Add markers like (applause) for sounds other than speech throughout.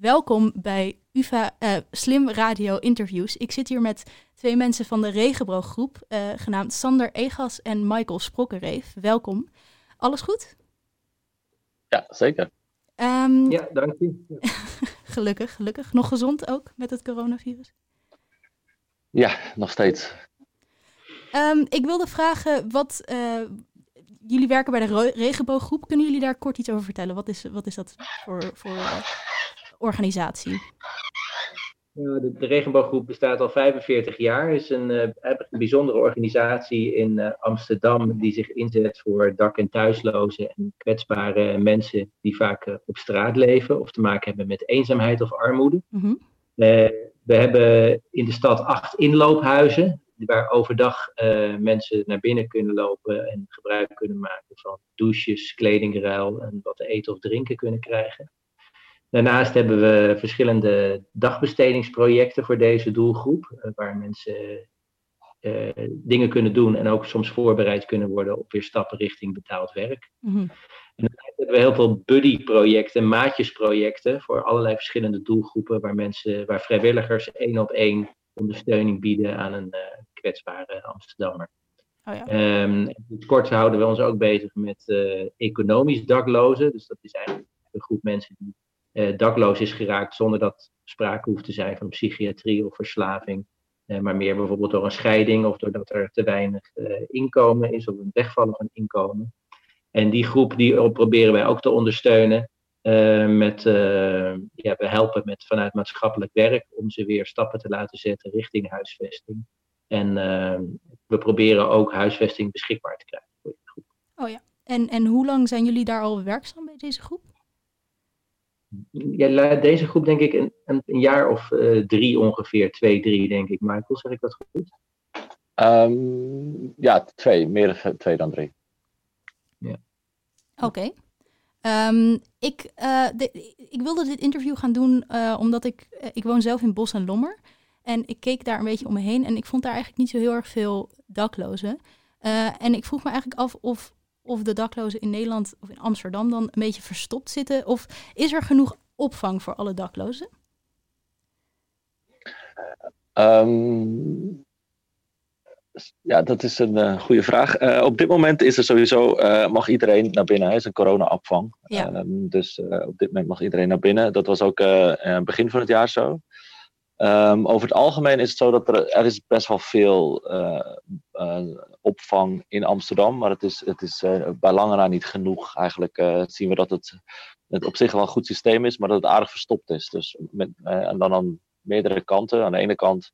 welkom bij UvA uh, Slim Radio Interviews. Ik zit hier met twee mensen van de Regenbooggroep, uh, genaamd Sander Egas en Michael Sprokkenreef. Welkom. Alles goed? Ja, zeker. Um, ja, dank u. (laughs) gelukkig, gelukkig. Nog gezond ook met het coronavirus? Ja, nog steeds. Um, ik wilde vragen wat, uh, jullie werken bij de Regenbooggroep. Kunnen jullie daar kort iets over vertellen? Wat is, wat is dat voor, voor organisatie? de, de, Regenbooggroep bestaat al 45 jaar. Het is een, uh, een bijzondere organisatie in uh, Amsterdam die zich inzet voor dak- en thuislozen en kwetsbare mensen die vaak uh, op straat leven of te maken hebben met eenzaamheid of armoede. Mm -hmm. we hebben in de stad acht inloophuizen waar overdag uh, mensen naar binnen kunnen lopen en gebruik kunnen maken van douches, kledingruil en wat te eten of drinken kunnen krijgen. Daarnaast hebben we verschillende dagbestedingsprojecten voor deze doelgroep, uh, waar mensen uh, dingen kunnen doen en ook soms voorbereid kunnen worden op weer stappen richting betaald werk. Mm-hmm. En dan hebben we heel veel buddy-projecten, maatjesprojecten voor allerlei verschillende doelgroepen, waar mensen, waar vrijwilligers één op één ondersteuning bieden aan een kwetsbare Amsterdammer. Oh ja. um, het kort houden we ons ook bezig met uh, economisch daklozen. Dus dat is eigenlijk een groep mensen die dakloos is geraakt zonder dat sprake hoeft te zijn van psychiatrie of verslaving. Uh, maar meer bijvoorbeeld door een scheiding of doordat er te weinig inkomen is of een wegvallen van inkomen. En die groep die proberen wij ook te ondersteunen. met, ja, we helpen met, vanuit maatschappelijk werk om ze weer stappen te laten zetten richting huisvesting. En uh, we proberen ook huisvesting beschikbaar te krijgen voor de groep. Oh ja, en, en hoe lang zijn jullie daar al werkzaam bij deze groep? Ja, deze groep denk ik een, een, jaar of uh, drie ongeveer, twee, drie denk ik. Michael, zeg ik dat goed? Um, ja, twee, meer twee dan drie. Ja. Oké. Okay. Um, ik, uh, de, ik wilde dit interview gaan doen uh, omdat ik, ik woon zelf in Bos en Lommer. En ik keek daar een beetje om me heen en ik vond daar eigenlijk niet zo heel erg veel daklozen. Uh, en ik vroeg me eigenlijk af of, of de daklozen in Nederland of in Amsterdam dan een beetje verstopt zitten. Of is er genoeg opvang voor alle daklozen? Um, ja, dat is een uh, goede vraag. Uh, op dit moment is er sowieso, mag iedereen naar binnen. Het is een corona-opvang. Ja. Um, dus op dit moment mag iedereen naar binnen. Dat was ook begin van het jaar zo. Um, over het algemeen is het zo dat er, er is best wel veel uh, uh, opvang in Amsterdam, maar het is, het is uh, bij lange na niet genoeg. Eigenlijk zien we dat het, het op zich wel een goed systeem is, maar dat het aardig verstopt is. Dus met, en dan aan meerdere kanten. Aan de ene kant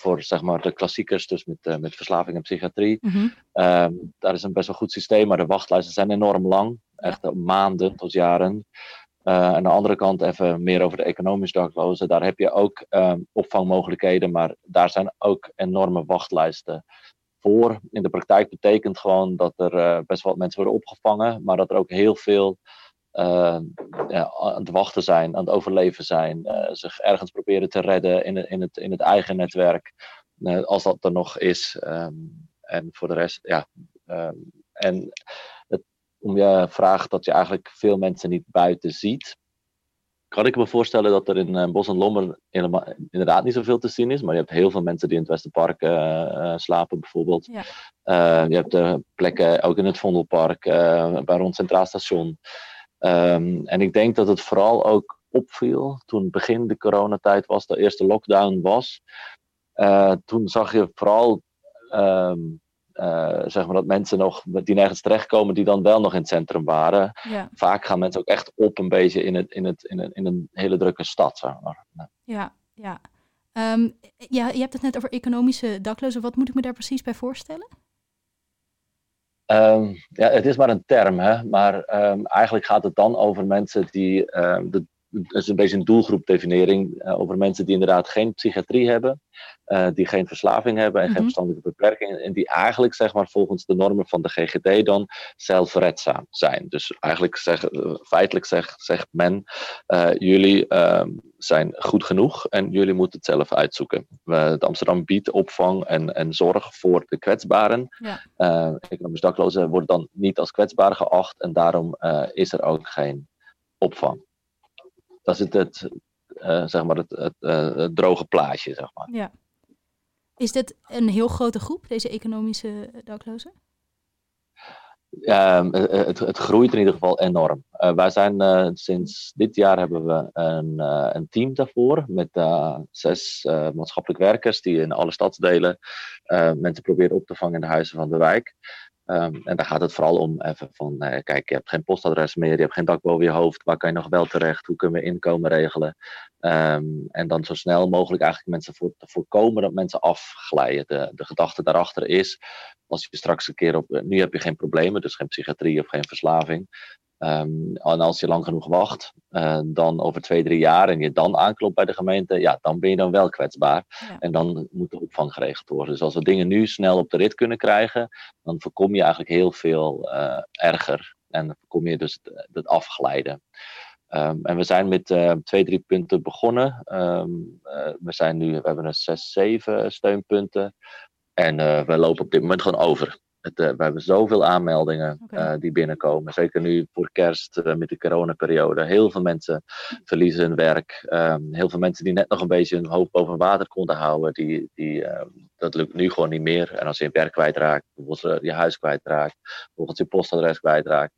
voor zeg maar, de klassiekers, dus met, met verslaving en psychiatrie. Mm -hmm. um, daar is een best wel goed systeem, maar de wachtlijsten zijn enorm lang. Echt maanden tot jaren. Aan de andere kant even meer over de economisch daklozen. Daar heb je ook um, opvangmogelijkheden, maar daar zijn ook enorme wachtlijsten voor. In de praktijk betekent gewoon dat er uh, best wel mensen worden opgevangen, maar dat er ook heel veel ja, aan het wachten zijn, aan het overleven zijn, zich ergens proberen te redden in, in, het, in het eigen netwerk, als dat er nog is. Um, en voor de rest, ja. En om je vraag dat je eigenlijk veel mensen niet buiten ziet. Kan ik me voorstellen dat er in uh, Bos en Lommer inderdaad niet zoveel te zien is. Maar je hebt heel veel mensen die in het Westerpark uh, uh, slapen bijvoorbeeld. Ja. je hebt plekken ook in het Vondelpark, bij rond Centraal Station. Um, en ik denk dat het vooral ook opviel toen begin de coronatijd was, de eerste lockdown was. toen zag je vooral um, uh, zeg maar dat mensen nog die nergens terechtkomen, die dan wel nog in het centrum waren. Ja. Vaak gaan mensen ook echt op een beetje in, het, in, het, in, een, in een hele drukke stad. Zeg maar. Ja, ja. Um, ja, je hebt het net over economische daklozen. Wat moet ik me daar precies bij voorstellen? Um, ja, het is maar een term, hè? maar um, eigenlijk gaat het dan over mensen die de dat is een beetje een doelgroepdefinering uh, over mensen die inderdaad geen psychiatrie hebben, uh, die geen verslaving hebben en geen mhm. verstandelijke beperkingen, en die eigenlijk zeg maar volgens de normen van de GGD dan zelfredzaam zijn. Dus eigenlijk zeg, uh, feitelijk zegt, zegt men, jullie ehm, zijn goed genoeg en jullie moeten het zelf uitzoeken. de Amsterdam biedt opvang en, en zorg voor de kwetsbaren. Ja. economisch daklozen worden dan niet als kwetsbaar geacht en daarom is er ook geen opvang. Dat is het, het zeg maar het, het, het, droge plaatje, zeg maar. Ja. Is dit een heel grote groep, deze economische daklozen? Ja, het, het, groeit in ieder geval enorm. Uh, wij zijn sinds dit jaar hebben we een, een team daarvoor met zes maatschappelijk werkers die in alle stadsdelen mensen proberen op te vangen in de huizen van de wijk. Um, en daar gaat het vooral om even van, kijk, je hebt geen postadres meer, je hebt geen dak boven je hoofd, waar kan je nog wel terecht, hoe kunnen we inkomen regelen? Um, en dan zo snel mogelijk eigenlijk mensen voorkomen dat mensen afglijden. De, de gedachte daarachter is, als je straks een keer op, nu heb je geen problemen, dus geen psychiatrie of geen verslaving. Um, en als je lang genoeg wacht, uh, dan over twee, drie jaar en je dan aanklopt bij de gemeente, ja, dan ben je dan wel kwetsbaar. En dan moet de opvang geregeld worden. Dus als we dingen nu snel op de rit kunnen krijgen, dan voorkom je eigenlijk heel veel uh, erger. En dan voorkom je dus het, afglijden. Um, en we zijn met uh, twee, drie punten begonnen. Um, we, zijn nu, we hebben een zes, zeven steunpunten. En we lopen op dit moment gewoon over. Het, uh, we hebben zoveel aanmeldingen okay. uh, die binnenkomen. Zeker nu voor kerst uh, met de coronaperiode. Heel veel mensen verliezen hun werk. Um, heel veel mensen die net nog een beetje hun hoofd boven water konden houden. Die, die, dat lukt nu gewoon niet meer. En als je je werk kwijtraakt, bijvoorbeeld je huis kwijtraakt, bijvoorbeeld je postadres kwijtraakt.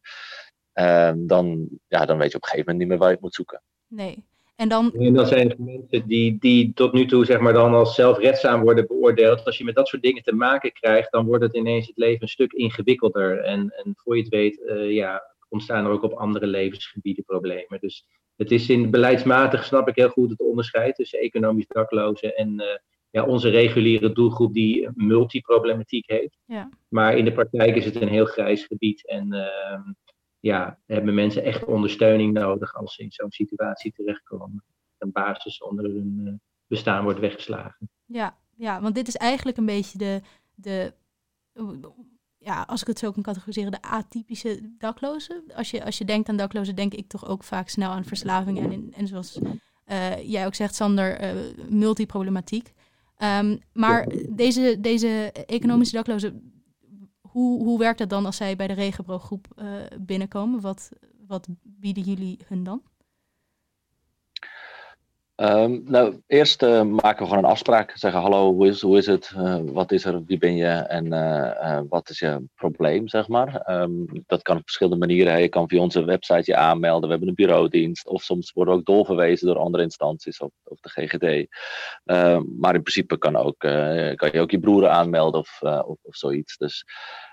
Um, dan, ja, dan weet je op een gegeven moment niet meer waar je het moet zoeken. Nee. En dan... en dan zijn er mensen die, die tot nu toe zeg maar, dan als zelfredzaam worden beoordeeld. Als je met dat soort dingen te maken krijgt, dan wordt het ineens het leven een stuk ingewikkelder. En, en voor je het weet, uh, ja, ontstaan er ook op andere levensgebieden problemen. Dus het is in beleidsmatig, snap ik heel goed, het onderscheid tussen economisch daklozen en uh, ja, onze reguliere doelgroep die multiproblematiek heeft. Ja. Maar in de praktijk is het een heel grijs gebied. En uh, ja, hebben mensen echt ondersteuning nodig als ze in zo'n situatie terechtkomen. Een basis onder hun uh, bestaan wordt weggeslagen. Ja, ja, want dit is eigenlijk een beetje de, de ja, als ik het zo kan categoriseren, de atypische daklozen. Als je, als je denkt aan daklozen, denk ik toch ook vaak snel aan verslaving en, en zoals uh, jij ook zegt, Sander, uh, multiproblematiek. Um, maar deze, deze economische daklozen hoe, hoe werkt dat dan als zij bij de regenbooggroep uh, binnenkomen? Wat, wat bieden jullie hun dan? Um, nou, eerst uh, maken we gewoon een afspraak. Zeggen hallo, hoe is, hoe is het? Uh, wat is er? Wie ben je? En uh, wat is je probleem, zeg maar? Um, dat kan op verschillende manieren. Je kan via onze website je aanmelden. We hebben een bureaudienst. Of soms worden we ook doorverwezen door andere instanties of, of de GGD. Ehm, maar in principe kan, ook, kan je ook je broer aanmelden of, of, of zoiets. Dus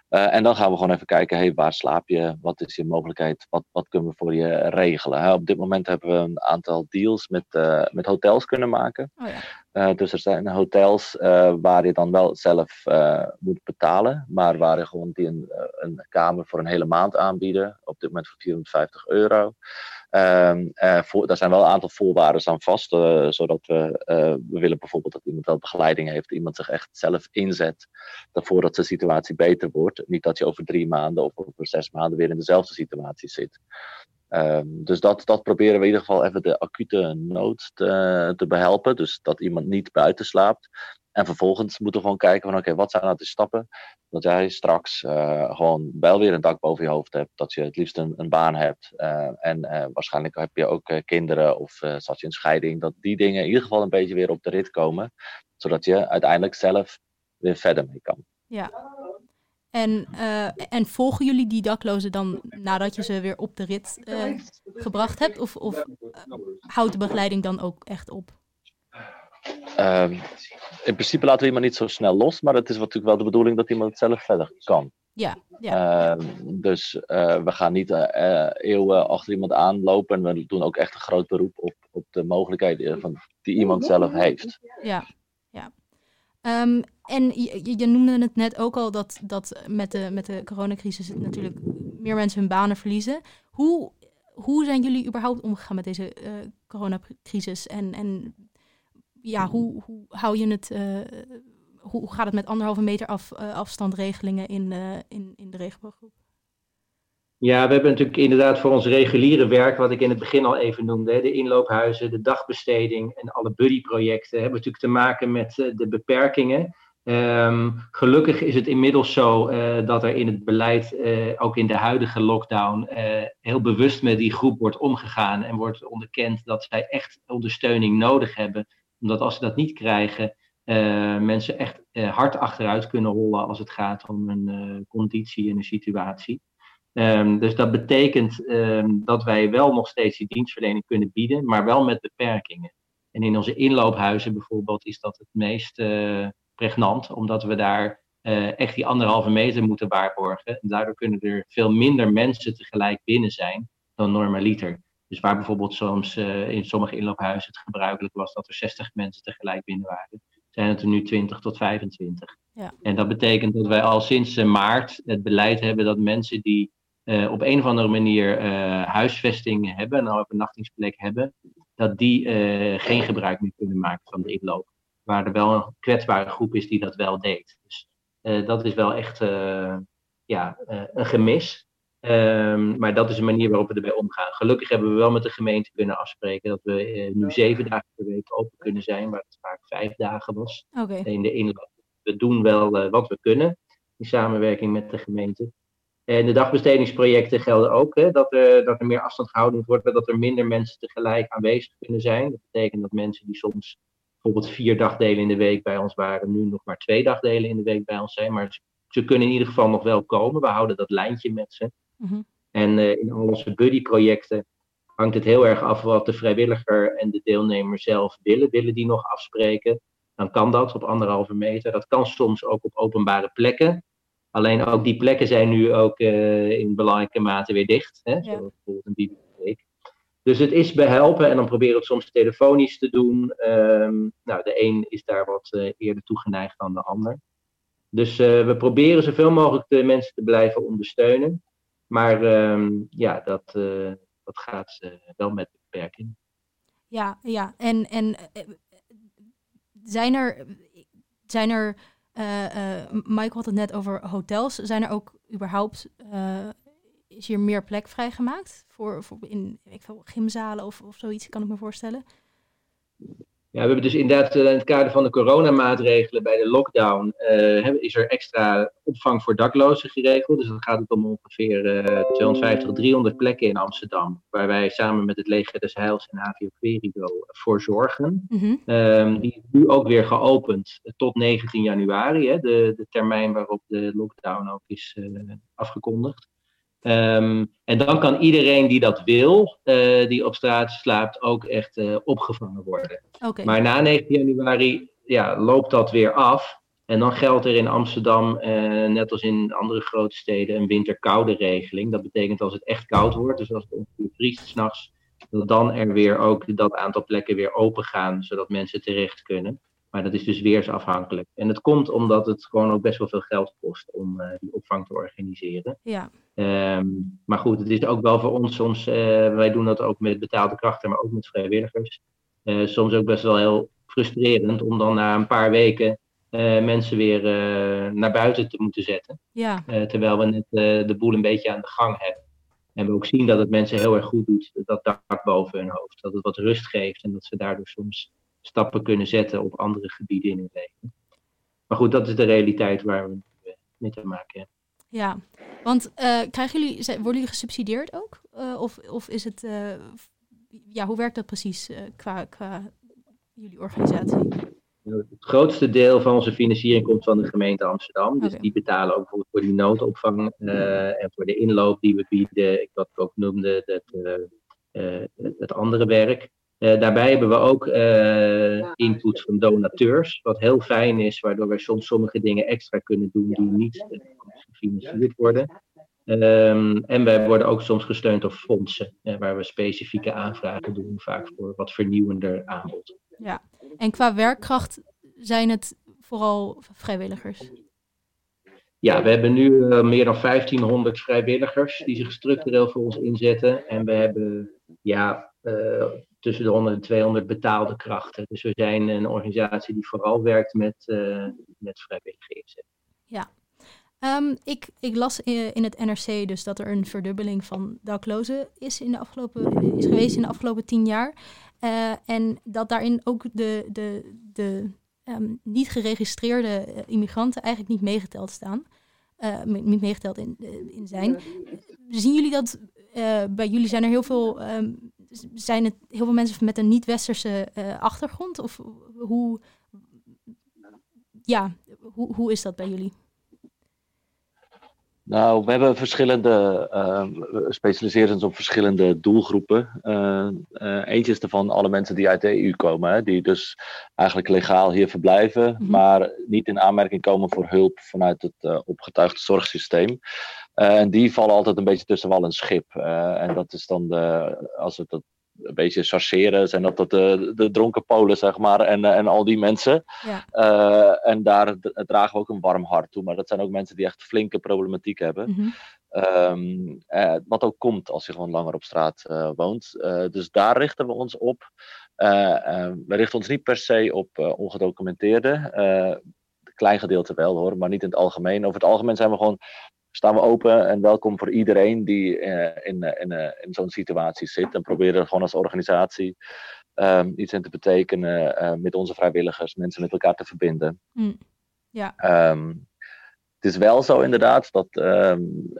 uh, en dan gaan we gewoon even kijken, hey, waar slaap je? Wat is je mogelijkheid? Wat, wat kunnen we voor je regelen? Hè? Op dit moment hebben we een aantal deals met, uh, met hotels kunnen maken. Oh ja. uh, dus er zijn hotels waar je dan wel zelf moet betalen, maar waar je gewoon die een, een kamer voor een hele maand aanbieden. Op dit moment voor 450 euro. Um, uh, voor, daar zijn wel een aantal voorwaarden aan vast, uh, zodat we, uh, we willen bijvoorbeeld dat iemand wel begeleiding heeft, iemand zich echt zelf inzet ervoor dat de situatie beter wordt. Niet dat je over drie maanden of over zes maanden weer in dezelfde situatie zit. Um, dus dat, dat proberen we in ieder geval even de acute nood te, te behelpen. Dus dat iemand niet buiten slaapt. En vervolgens moeten we gewoon kijken van oké, wat zijn nou de stappen dat jij straks uh, gewoon wel weer een dak boven je hoofd hebt. Dat je het liefst een, een baan hebt. Uh, en uh, waarschijnlijk heb je ook kinderen of zat je in scheiding. Dat die dingen in ieder geval een beetje weer op de rit komen. Zodat je uiteindelijk zelf weer verder mee kan. Ja. En, en volgen jullie die daklozen dan nadat je ze weer op de rit gebracht hebt? Of, of houdt de begeleiding dan ook echt op? Um, in principe laten we iemand niet zo snel los, maar het is natuurlijk wel de bedoeling dat iemand het zelf verder kan. Ja, ja. Uh, dus uh, we gaan niet uh, eeuwen achter iemand aanlopen. En we doen ook echt een groot beroep op, op de mogelijkheden van, die iemand zelf heeft. Ja, ja. Um, en je, je, noemde het net ook al dat, dat met, de, met de coronacrisis natuurlijk meer mensen hun banen verliezen. Hoe, hoe zijn jullie überhaupt omgegaan met deze coronacrisis? En, en ja, hoe, hoe hou je het, uh, hoe gaat het met anderhalve meter af, uh, afstandregelingen in, uh, in, in de regenbooggroep? Ja, we hebben natuurlijk inderdaad voor ons reguliere werk, wat ik in het begin al even noemde, de inloophuizen, de dagbesteding en alle buddyprojecten, hebben natuurlijk te maken met de beperkingen Ehm, gelukkig is het inmiddels zo dat er in het beleid, ook in de huidige lockdown, heel bewust met die groep wordt omgegaan en wordt onderkend dat zij echt ondersteuning nodig hebben. Omdat als ze dat niet krijgen, mensen echt hard achteruit kunnen rollen als het gaat om een conditie en een situatie. Um, dus dat betekent um, dat wij wel nog steeds die dienstverlening kunnen bieden, maar wel met beperkingen. En in onze inloophuizen bijvoorbeeld is dat het meest pregnant, omdat we daar echt die anderhalve meter moeten waarborgen. En daardoor kunnen er veel minder mensen tegelijk binnen zijn dan normaliter. Dus waar bijvoorbeeld soms uh, in sommige inloophuizen het gebruikelijk was dat er 60 mensen tegelijk binnen waren, zijn het er nu 20 tot 25. Ja. En dat betekent dat wij al sinds uh, maart het beleid hebben dat mensen die op een of andere manier huisvesting hebben, een overnachtingsplek hebben, dat die geen gebruik meer kunnen maken van de inloop waar er wel een kwetsbare groep is die dat wel deed. Dus dat is wel echt ja, een gemis. Um, maar dat is een manier waarop we erbij omgaan. Gelukkig hebben we wel met de gemeente kunnen afspreken dat we nu zeven dagen per week open kunnen zijn, waar het vaak vijf dagen was okay. in de inloop. We doen wel wat we kunnen in samenwerking met de gemeente. En de dagbestedingsprojecten gelden ook hè, dat, er, dat er meer afstand gehouden moet worden, dat er minder mensen tegelijk aanwezig kunnen zijn. Dat betekent dat mensen die soms bijvoorbeeld vier dagdelen in de week bij ons waren, nu nog maar twee dagdelen in de week bij ons zijn. Maar ze kunnen in ieder geval nog wel komen. We houden dat lijntje met ze. Mhm. En uh, in al onze buddyprojecten hangt het heel erg af wat de vrijwilliger en de deelnemer zelf willen. Willen die nog afspreken? Dan kan dat op anderhalve meter. Dat kan soms ook op openbare plekken. Alleen ook die plekken zijn nu ook uh, in belangrijke mate weer dicht. Hè? Ja. Zoals bijvoorbeeld een bibliotheek. Dus het is behelpen en dan proberen we het soms telefonisch te doen. Um, nou, de een is daar wat uh, eerder toegeneigd dan de ander. Dus uh, we proberen zoveel mogelijk de mensen te blijven ondersteunen. Maar um, ja, dat, uh, dat gaat wel met beperking. Ja, ja. En, en zijn er, zijn er Mike had het net over hotels. Zijn er ook überhaupt is hier meer plek vrijgemaakt voor, voor in ik gymzalen of, of zoiets, kan ik me voorstellen? Ja, we hebben dus inderdaad eh, in het kader van de coronamaatregelen bij de lockdown uh, is er extra opvang voor daklozen geregeld. Dus dan gaat het om ongeveer uh, 250, 300 plekken in Amsterdam, waar wij samen met het Leger des Heils en HVO Querido voor zorgen. Mm um, die is nu ook weer geopend tot 19 januari, hè, de, de termijn waarop de lockdown ook is uh, afgekondigd. Um, en dan kan iedereen die dat wil, uh, die op straat slaapt, ook echt uh, opgevangen worden. Okay. Maar na 9 januari ja, loopt dat weer af. En dan geldt er in Amsterdam, uh, net als in andere grote steden, een winterkoude regeling. Dat betekent als het echt koud wordt, dus als het ongeveer vriest s'nachts, dat dan er weer ook dat aantal plekken weer open gaan, zodat mensen terecht kunnen. Maar dat is dus weersafhankelijk. En het komt omdat het gewoon ook best wel veel geld kost om uh, die opvang te organiseren. Ja. Um, maar goed, het is ook wel voor ons soms, uh, wij doen dat ook met betaalde krachten, maar ook met vrijwilligers. Uh, soms ook best wel heel frustrerend om dan na een paar weken mensen weer naar buiten te moeten zetten. Ja. terwijl we net de boel een beetje aan de gang hebben. En we ook zien dat het mensen heel erg goed doet, dat dak boven hun hoofd. Dat het wat rust geeft en dat ze daardoor soms stappen kunnen zetten op andere gebieden in hun leven. Maar goed, dat is de realiteit waar we mee te maken hebben. Ja, want uh, krijgen jullie, worden jullie gesubsidieerd ook? Uh, of, of is het, uh, ja, hoe werkt dat precies qua, qua jullie organisatie? Het grootste deel van onze financiering komt van de gemeente Amsterdam. Dus die betalen ook bijvoorbeeld voor die noodopvang en voor de inloop die we bieden. Wat ik ook noemde, het, het andere werk. Uh, daarbij hebben we ook uh, input van donateurs, wat heel fijn is, waardoor we soms sommige dingen extra kunnen doen die niet gefinancierd worden. Um, en wij worden ook soms gesteund door fondsen, uh, waar we specifieke aanvragen doen, vaak voor wat vernieuwender aanbod. Ja, en qua werkkracht zijn het vooral vrijwilligers? Ja, we hebben nu meer dan 1500 vrijwilligers die zich structureel voor ons inzetten. En we hebben ja, tussen de 100 en 200 betaalde krachten. Dus we zijn een organisatie die vooral werkt met, uh, met vrijwillige inzet. Ja. Um, ik, ik las in het NRC dus dat er een verdubbeling van daklozen is, in de afgelopen, is geweest in de afgelopen tien jaar. Uh, en dat daarin ook de, de, de ehm, niet geregistreerde immigranten eigenlijk niet meegeteld staan. niet meegeteld in, in zijn. Zien jullie dat bij jullie zijn er heel veel, ehm, zijn het heel veel mensen met een niet-westerse achtergrond? Of hoe, ja, hoe, hoe is dat bij jullie? Nou, we hebben verschillende, uh, specialiseren ons op verschillende doelgroepen. Uh, uh, eentje is ervan alle mensen die uit de EU komen, hè, die dus eigenlijk legaal hier verblijven, mhm. maar niet in aanmerking komen voor hulp vanuit het opgetuigde zorgsysteem. En die vallen altijd een beetje tussen wal en schip. en dat is dan de, als we dat een beetje chargeren, zijn dat, dat de, de dronken Polen, zeg maar, en, en al die mensen. Ja. En daar dragen we ook een warm hart toe. Maar dat zijn ook mensen die echt flinke problematiek hebben. Mm -hmm. uh, wat ook komt als je gewoon langer op straat uh, woont. dus daar richten we ons op. we richten ons niet per se op ongedocumenteerde. klein gedeelte wel hoor, maar niet in het algemeen. Over het algemeen zijn we gewoon staan we open en welkom voor iedereen die uh, in, uh, in, uh, in zo'n situatie zit. En proberen gewoon als organisatie um, iets in te betekenen met onze vrijwilligers, mensen met elkaar te verbinden. Mm. Ja. Um, het is wel zo inderdaad dat, um,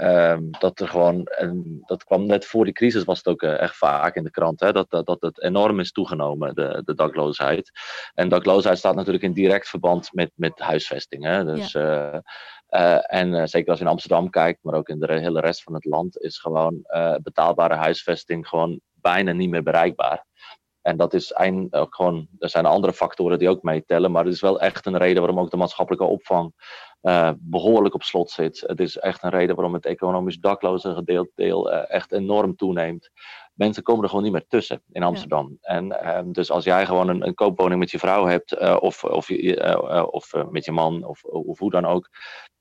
um, dat er gewoon, en dat kwam net voor die crisis, was het ook uh, echt vaak in de krant, hè, dat, dat, dat het enorm is toegenomen, de, de dakloosheid. En dakloosheid staat natuurlijk in direct verband met, met huisvesting. Hè, dus, ja. uh, uh, en zeker als je in Amsterdam kijkt, maar ook in de hele rest van het land, is gewoon betaalbare huisvesting gewoon bijna niet meer bereikbaar. En dat is ook gewoon, er zijn andere factoren die ook meetellen, maar het is wel echt een reden waarom ook de maatschappelijke opvang behoorlijk op slot zit. Het is echt een reden waarom het economisch dakloze gedeelte deel echt enorm toeneemt. Mensen komen er gewoon niet meer tussen in Amsterdam. En uh, dus als jij gewoon een, een koopwoning met je vrouw hebt, eh, of, of, of met je man, of, of hoe dan ook,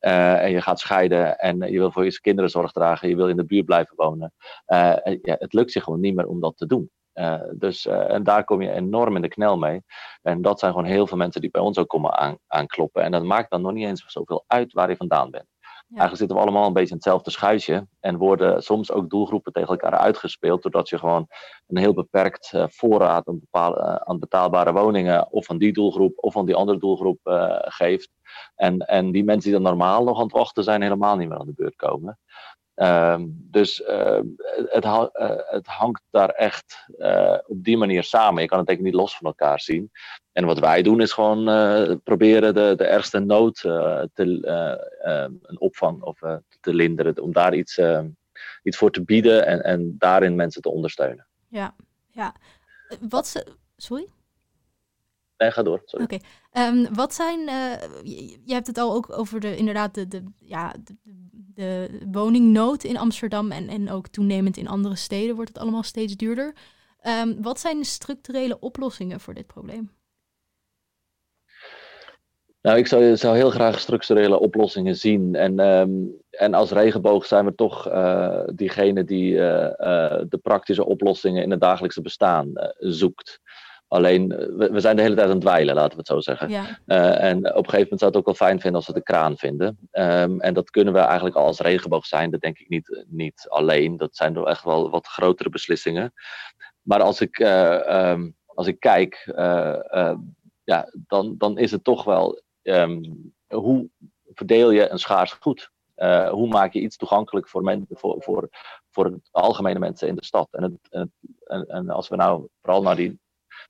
en je gaat scheiden en je wil voor je kinderen zorg dragen, je wil in de buurt blijven wonen, ja, het lukt je gewoon niet meer om dat te doen. Uh, dus, uh, en daar kom je enorm in de knel mee. En dat zijn gewoon heel veel mensen die bij ons ook komen aan, aankloppen. En dat maakt dan nog niet eens zoveel uit waar je vandaan bent. Ja. Eigenlijk zitten we allemaal een beetje in hetzelfde schuitje. En worden soms ook doelgroepen tegen elkaar uitgespeeld. Doordat je gewoon een heel beperkt uh, voorraad aan, bepaalde, aan, betaalbare woningen. Of van die doelgroep of van die andere doelgroep geeft. En, en die mensen die dan normaal nog aan het wachten zijn, helemaal niet meer aan de beurt komen. Um, dus uh, het, uh, het, hangt daar echt uh, op die manier samen. Je kan het denk ik niet los van elkaar zien. En wat wij doen is gewoon proberen de, de ergste nood te, ehm, een opvang of te linderen. Om daar iets, ehm, iets voor te bieden en, en daarin mensen te ondersteunen. Ja, ja. Wat ze. Sorry? Nee, ga door. Oké. Okay. Um, wat zijn. je, je, hebt het al ook over de, inderdaad, de, de, ja, de, de woningnood in Amsterdam en, en ook toenemend in andere steden wordt het allemaal steeds duurder. Um, wat zijn de structurele oplossingen voor dit probleem? Nou, ik zou, zou heel graag structurele oplossingen zien. En, um, en als regenboog zijn we toch uh, diegene die uh, uh, de praktische oplossingen in het dagelijkse bestaan zoekt. Alleen, eh, we, we, zijn de hele tijd aan het dweilen, laten we het zo zeggen. Ja. Uh, en op een gegeven moment zou het ook wel fijn vinden als we de kraan vinden. Um, en dat kunnen we eigenlijk al als regenboog zijn. Dat denk ik niet, niet alleen. Dat zijn toch echt wel wat grotere beslissingen. Maar als ik, uh, um, als ik kijk, uh, ja, dan, dan is het toch wel... Um, hoe verdeel je een schaars goed? hoe maak je iets toegankelijk voor, men, voor, voor, voor het algemene mensen in de stad? En, het, en, en als we nou vooral naar die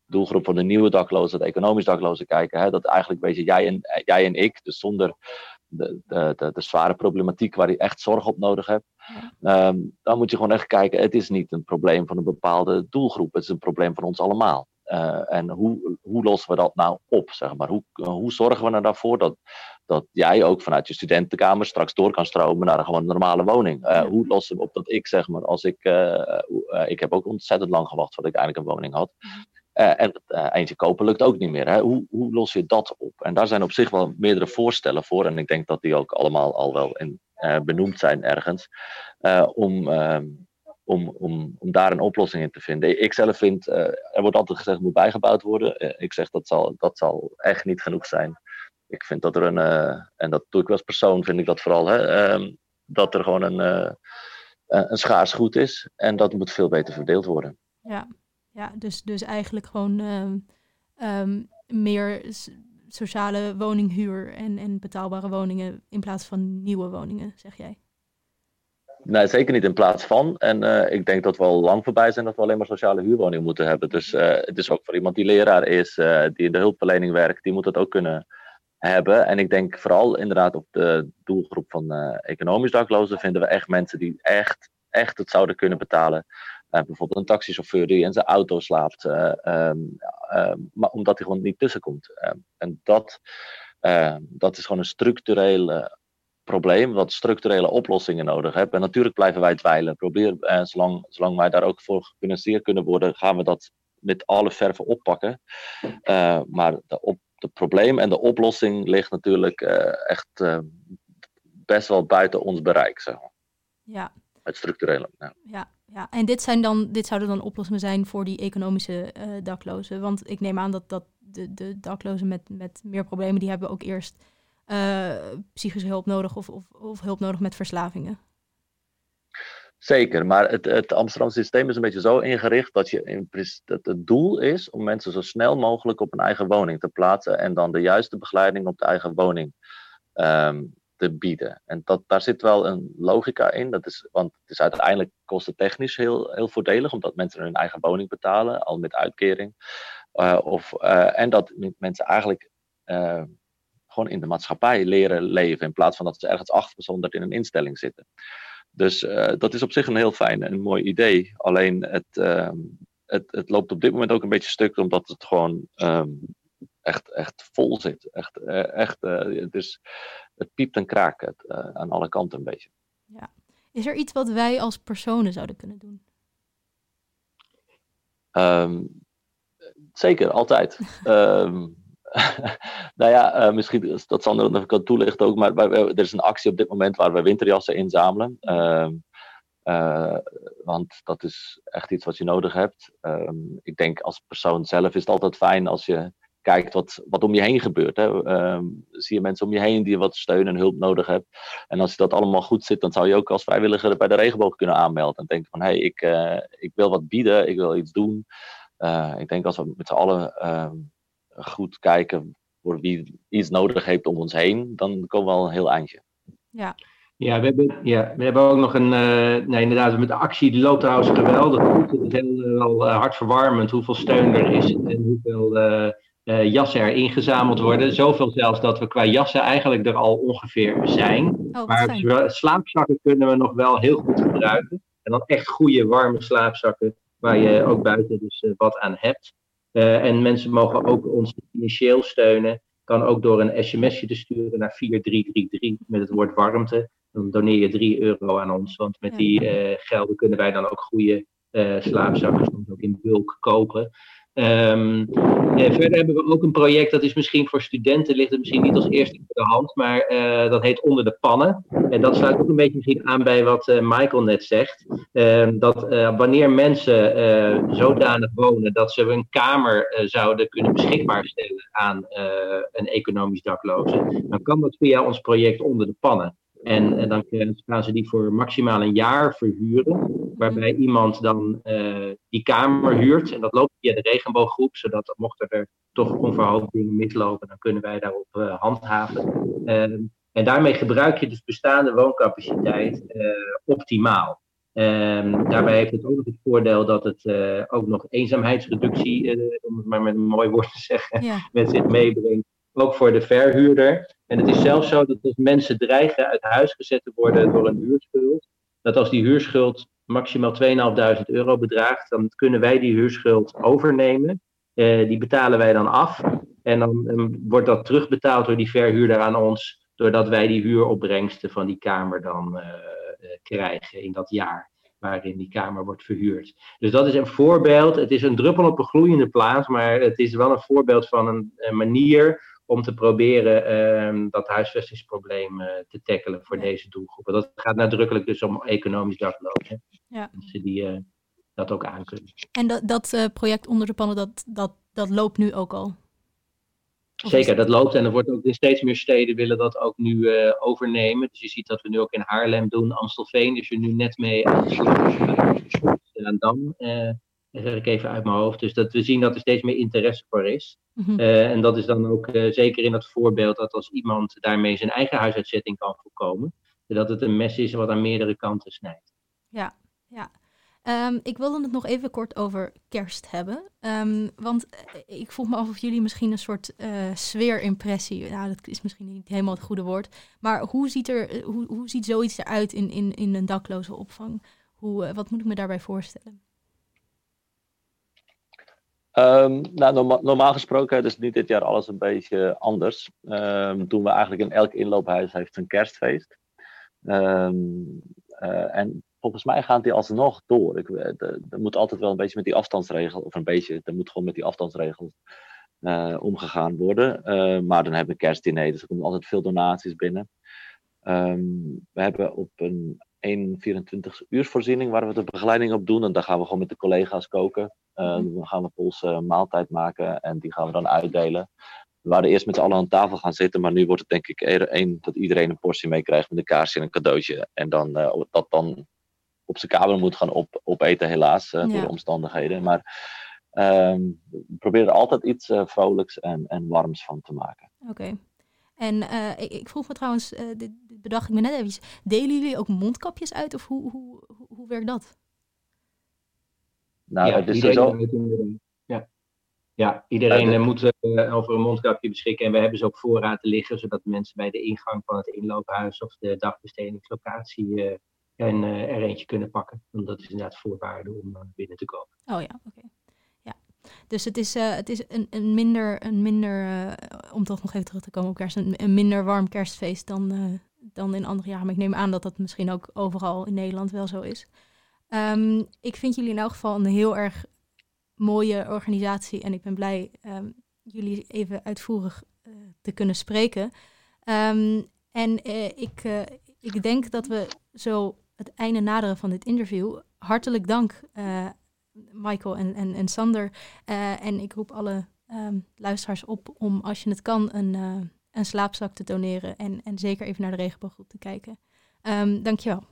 doelgroep van de nieuwe daklozen, de economisch daklozen kijken. Hè, dat eigenlijk weet je, jij en, jij en ik, dus zonder de, de, de, de zware problematiek waar je echt zorg op nodig hebt. Ehm, dan moet je gewoon echt kijken, het is niet een probleem van een bepaalde doelgroep, het is een probleem van ons allemaal. Uh, en hoe, hoe lossen we dat nou op, zeg maar? Hoe, hoe zorgen we er daarvoor dat, dat jij ook vanuit je studentenkamer straks door kan stromen naar een gewoon normale woning? Uh, hoe lossen we op dat ik, zeg maar, als ik, uh, ik heb ook ontzettend lang gewacht voordat ik eindelijk een woning had. Uh, en uh, eentje kopen lukt ook niet meer. Hè? Hoe, hoe, los je dat op? En daar zijn op zich wel meerdere voorstellen voor. En ik denk dat die ook allemaal al wel in, uh, benoemd zijn ergens. om, ehm, om, om, om daar een oplossing in te vinden. Ik zelf vind, er wordt altijd gezegd, moet bijgebouwd worden. ik zeg, dat zal, dat zal echt niet genoeg zijn. Ik vind dat er een, en dat doe ik wel als persoon, vind ik dat vooral, hè, ehm, dat er gewoon een, een schaars goed is. En dat moet veel beter verdeeld worden. Ja, ja, dus, dus eigenlijk gewoon ehm, ehm, meer sociale woninghuur en, en betaalbare woningen in plaats van nieuwe woningen, zeg jij? Nee, zeker niet in plaats van. En eh, ik denk dat we al lang voorbij zijn dat we alleen maar sociale huurwoningen moeten hebben. Dus uh, het is ook voor iemand die leraar is, uh, die in de hulpverlening werkt, die moet het ook kunnen hebben. En ik denk vooral inderdaad op de doelgroep van economisch daklozen vinden we echt mensen die echt, echt het zouden kunnen betalen. Bijvoorbeeld een taxichauffeur die in zijn auto slaapt, um, maar omdat hij gewoon niet tussenkomt. Ehm, en dat, dat is gewoon een structurele probleem wat structurele oplossingen nodig heeft. En natuurlijk blijven wij dweilen. Probeer, eh, zolang, zolang wij daar ook voor gefinancierd kunnen worden, gaan we dat met alle verven oppakken. Uh, maar de, op, de probleem en de oplossing ligt natuurlijk uh, echt uh, best wel buiten ons bereik. Zeg maar. Ja. Het structurele. Ja. ja. Ja, en dit, zijn dan, dit zouden dan oplossingen zijn voor die economische daklozen. Want ik neem aan dat, dat de, de daklozen met, met meer problemen, die hebben ook eerst uh, psychische hulp nodig of, of, of, hulp nodig met verslavingen. Zeker, maar het, het Amsterdamse systeem is een beetje zo ingericht dat, je in, dat het doel is om mensen zo snel mogelijk op een eigen woning te plaatsen en dan de juiste begeleiding op de eigen woning um, te bieden. En dat, daar zit wel een logica in, dat is, want het is uiteindelijk kostentechnisch heel, heel voordelig, omdat mensen hun eigen woning betalen, al met uitkering. Uh, of, uh, en dat mensen eigenlijk uh, gewoon in de maatschappij leren leven. In plaats van dat ze ergens afgezonderd in een instelling zitten. Dus dat is op zich een heel fijn en mooi idee. Alleen het, uh, het, het, loopt op dit moment ook een beetje stuk, omdat het gewoon um, echt, echt vol zit. Echt, uh, echt, het, is, het piept en kraakt het, aan alle kanten een beetje. Ja. Is er iets wat wij als personen zouden kunnen doen? Um, zeker, altijd. um, (laughs) (laughs) nou ja, uh, misschien dat Sander nog kan toelichten ook, maar er is een actie op dit moment waar we winterjassen inzamelen. Uh, want dat is echt iets wat je nodig hebt. Ehm, ik denk als persoon zelf is het altijd fijn als je kijkt wat, wat om je heen gebeurt. Hè. Ehm, zie je mensen om je heen die wat steun en hulp nodig hebben. En als je dat allemaal goed zit, dan zou je ook als vrijwilliger bij de regenboog kunnen aanmelden. En denken van, hé, hey, ik, uh, ik wil wat bieden, ik wil iets doen. Uh, ik denk als we met z'n allen goed kijken voor wie iets nodig heeft om ons heen, dan komen we al een heel eindje. Ja. Ja, we hebben, ja, we hebben ook nog een, uh, nee, inderdaad, met de actie, die loopt trouwens geweldig goed. Het is heel uh, wel uh, hartverwarmend hoeveel steun er is en hoeveel jassen er ingezameld worden. Zoveel zelfs dat we qua jassen eigenlijk er al ongeveer zijn. Oh, maar slaapzakken kunnen we nog wel heel goed gebruiken. En dan echt goede warme slaapzakken waar je ook buiten dus wat aan hebt. Uh, en mensen mogen ook ons financieel steunen. Kan ook door een sms'je te sturen naar 4333 met het woord warmte. Dan doneer je 3 euro aan ons. Want met die uh, gelden kunnen wij dan ook goede uh, slaapzakken soms ook in bulk kopen. Um, verder hebben we ook een project, dat is misschien voor studenten, ligt het misschien niet als eerste voor de hand, maar uh, dat heet Onder de Pannen. En dat sluit ook een beetje misschien aan bij wat uh, Michael net zegt. Uh, dat wanneer mensen zodanig wonen dat ze hun kamer zouden kunnen beschikbaar stellen aan een economisch dakloze, dan kan dat via ons project Onder de Pannen. En, en, dan gaan ze die voor maximaal een jaar verhuren. Waarbij iemand dan uh, die kamer huurt. En dat loopt via de regenbooggroep. Zodat mochten er toch onverhoopt dingen mislopen, dan kunnen wij daarop uh, handhaven. Uh, en daarmee gebruik je dus bestaande wooncapaciteit optimaal. Um, daarbij heeft het ook nog het voordeel dat het ook nog eenzaamheidsreductie, om het maar met een mooi woord te zeggen, ja. met zich meebrengt ook voor de verhuurder. En het is zelfs zo dat als mensen dreigen uit huis gezet te worden door een huurschuld, dat als die huurschuld maximaal 2.500 euro bedraagt, dan kunnen wij die huurschuld overnemen. Uh, die betalen wij dan af. En dan um, wordt dat terugbetaald door die verhuurder aan ons, doordat wij die huuropbrengsten van die kamer dan uh, uh, krijgen in dat jaar waarin die kamer wordt verhuurd. Dus dat is een voorbeeld. Het is een druppel op een gloeiende plaats, maar het is wel een voorbeeld van een manier om te proberen uh, dat huisvestingsprobleem uh, te tackelen voor deze doelgroepen. Dat gaat nadrukkelijk dus om economisch daklozen. Ja. Mensen die uh, dat ook aankunnen. En dat, dat eh, project onder de pannen, dat, dat, dat loopt nu ook al? Zeker, dat loopt en er wordt ook in steeds meer steden willen dat ook nu overnemen. Dus je ziet dat we nu ook in Haarlem doen, Amstelveen is er nu net mee aan de slag. Dat zeg ik even uit mijn hoofd. Dus dat we zien dat er steeds meer interesse voor is. Mhm. en dat is dan ook zeker in dat voorbeeld dat als iemand daarmee zijn eigen huisuitzetting kan voorkomen, dat het een mes is wat aan meerdere kanten snijdt. Ja, ja. Um, ik wilde het nog even kort over kerst hebben. Um, want eh, ik vroeg me af of jullie misschien een soort uh, sfeerimpressie. Nou, dat is misschien niet helemaal het goede woord. Maar hoe ziet, er, eh, hoe, hoe ziet zoiets eruit in, in, in een dakloze opvang? Hoe, wat moet ik me daarbij voorstellen? Um, nou, normaal gesproken is niet dit jaar alles een beetje anders. Um, doen we eigenlijk in elk inloophuis heeft een kerstfeest. Um, uh, en volgens mij gaan die alsnog door. Ik, eh, er moet altijd wel een beetje met die afstandsregel, of een beetje, er moet gewoon met die afstandsregels uh, omgegaan worden. Maar dan hebben we kerstdiner, dus er komen altijd veel donaties binnen. We hebben op een 1 24 uursvoorziening waar we de begeleiding op doen. En daar gaan we gewoon met de collega's koken. Uh, dan gaan we Poolse maaltijd maken en die gaan we dan uitdelen. We waren eerst met z'n allen aan tafel gaan zitten, maar nu wordt het denk ik één dat iedereen een portie meekrijgt met een kaarsje en een cadeautje. En dan dat dan op zijn kamer moet gaan op, opeten, helaas, door de omstandigheden. Maar um, we proberen er altijd iets vrolijks en, en warms van te maken. Oké. En uh, ik, ik, vroeg me trouwens, dit, bedacht ik me net even, delen jullie ook mondkapjes uit of hoe, hoe, hoe, hoe werkt dat? Nou, ja, het is zo... Ja. ja, iedereen moet over een mondkapje beschikken en we hebben ze op voorraad liggen, zodat mensen bij de ingang van het inloophuis of de dagbestedingslocatie en uh, er eentje kunnen pakken. Want dat is inderdaad voorwaarde om uh, binnen te komen. Oh ja, oké. Ja. Dus het is, uh, het is een, een minder, een minder om toch nog even terug te komen op kerst, een, een minder warm kerstfeest dan, dan in andere jaren. Maar ik neem aan dat dat misschien ook overal in Nederland wel zo is. Um, ik vind jullie in elk geval een heel erg mooie organisatie en ik ben blij um, jullie even uitvoerig te kunnen spreken. Um, en ik, ik denk dat we zo het einde naderen van dit interview. Hartelijk dank, Michael en, en, en Sander. En ik roep alle luisteraars op om, als je het kan, een, een slaapzak te doneren. En, en zeker even naar de regenbooggroep te kijken. Um, dankjewel.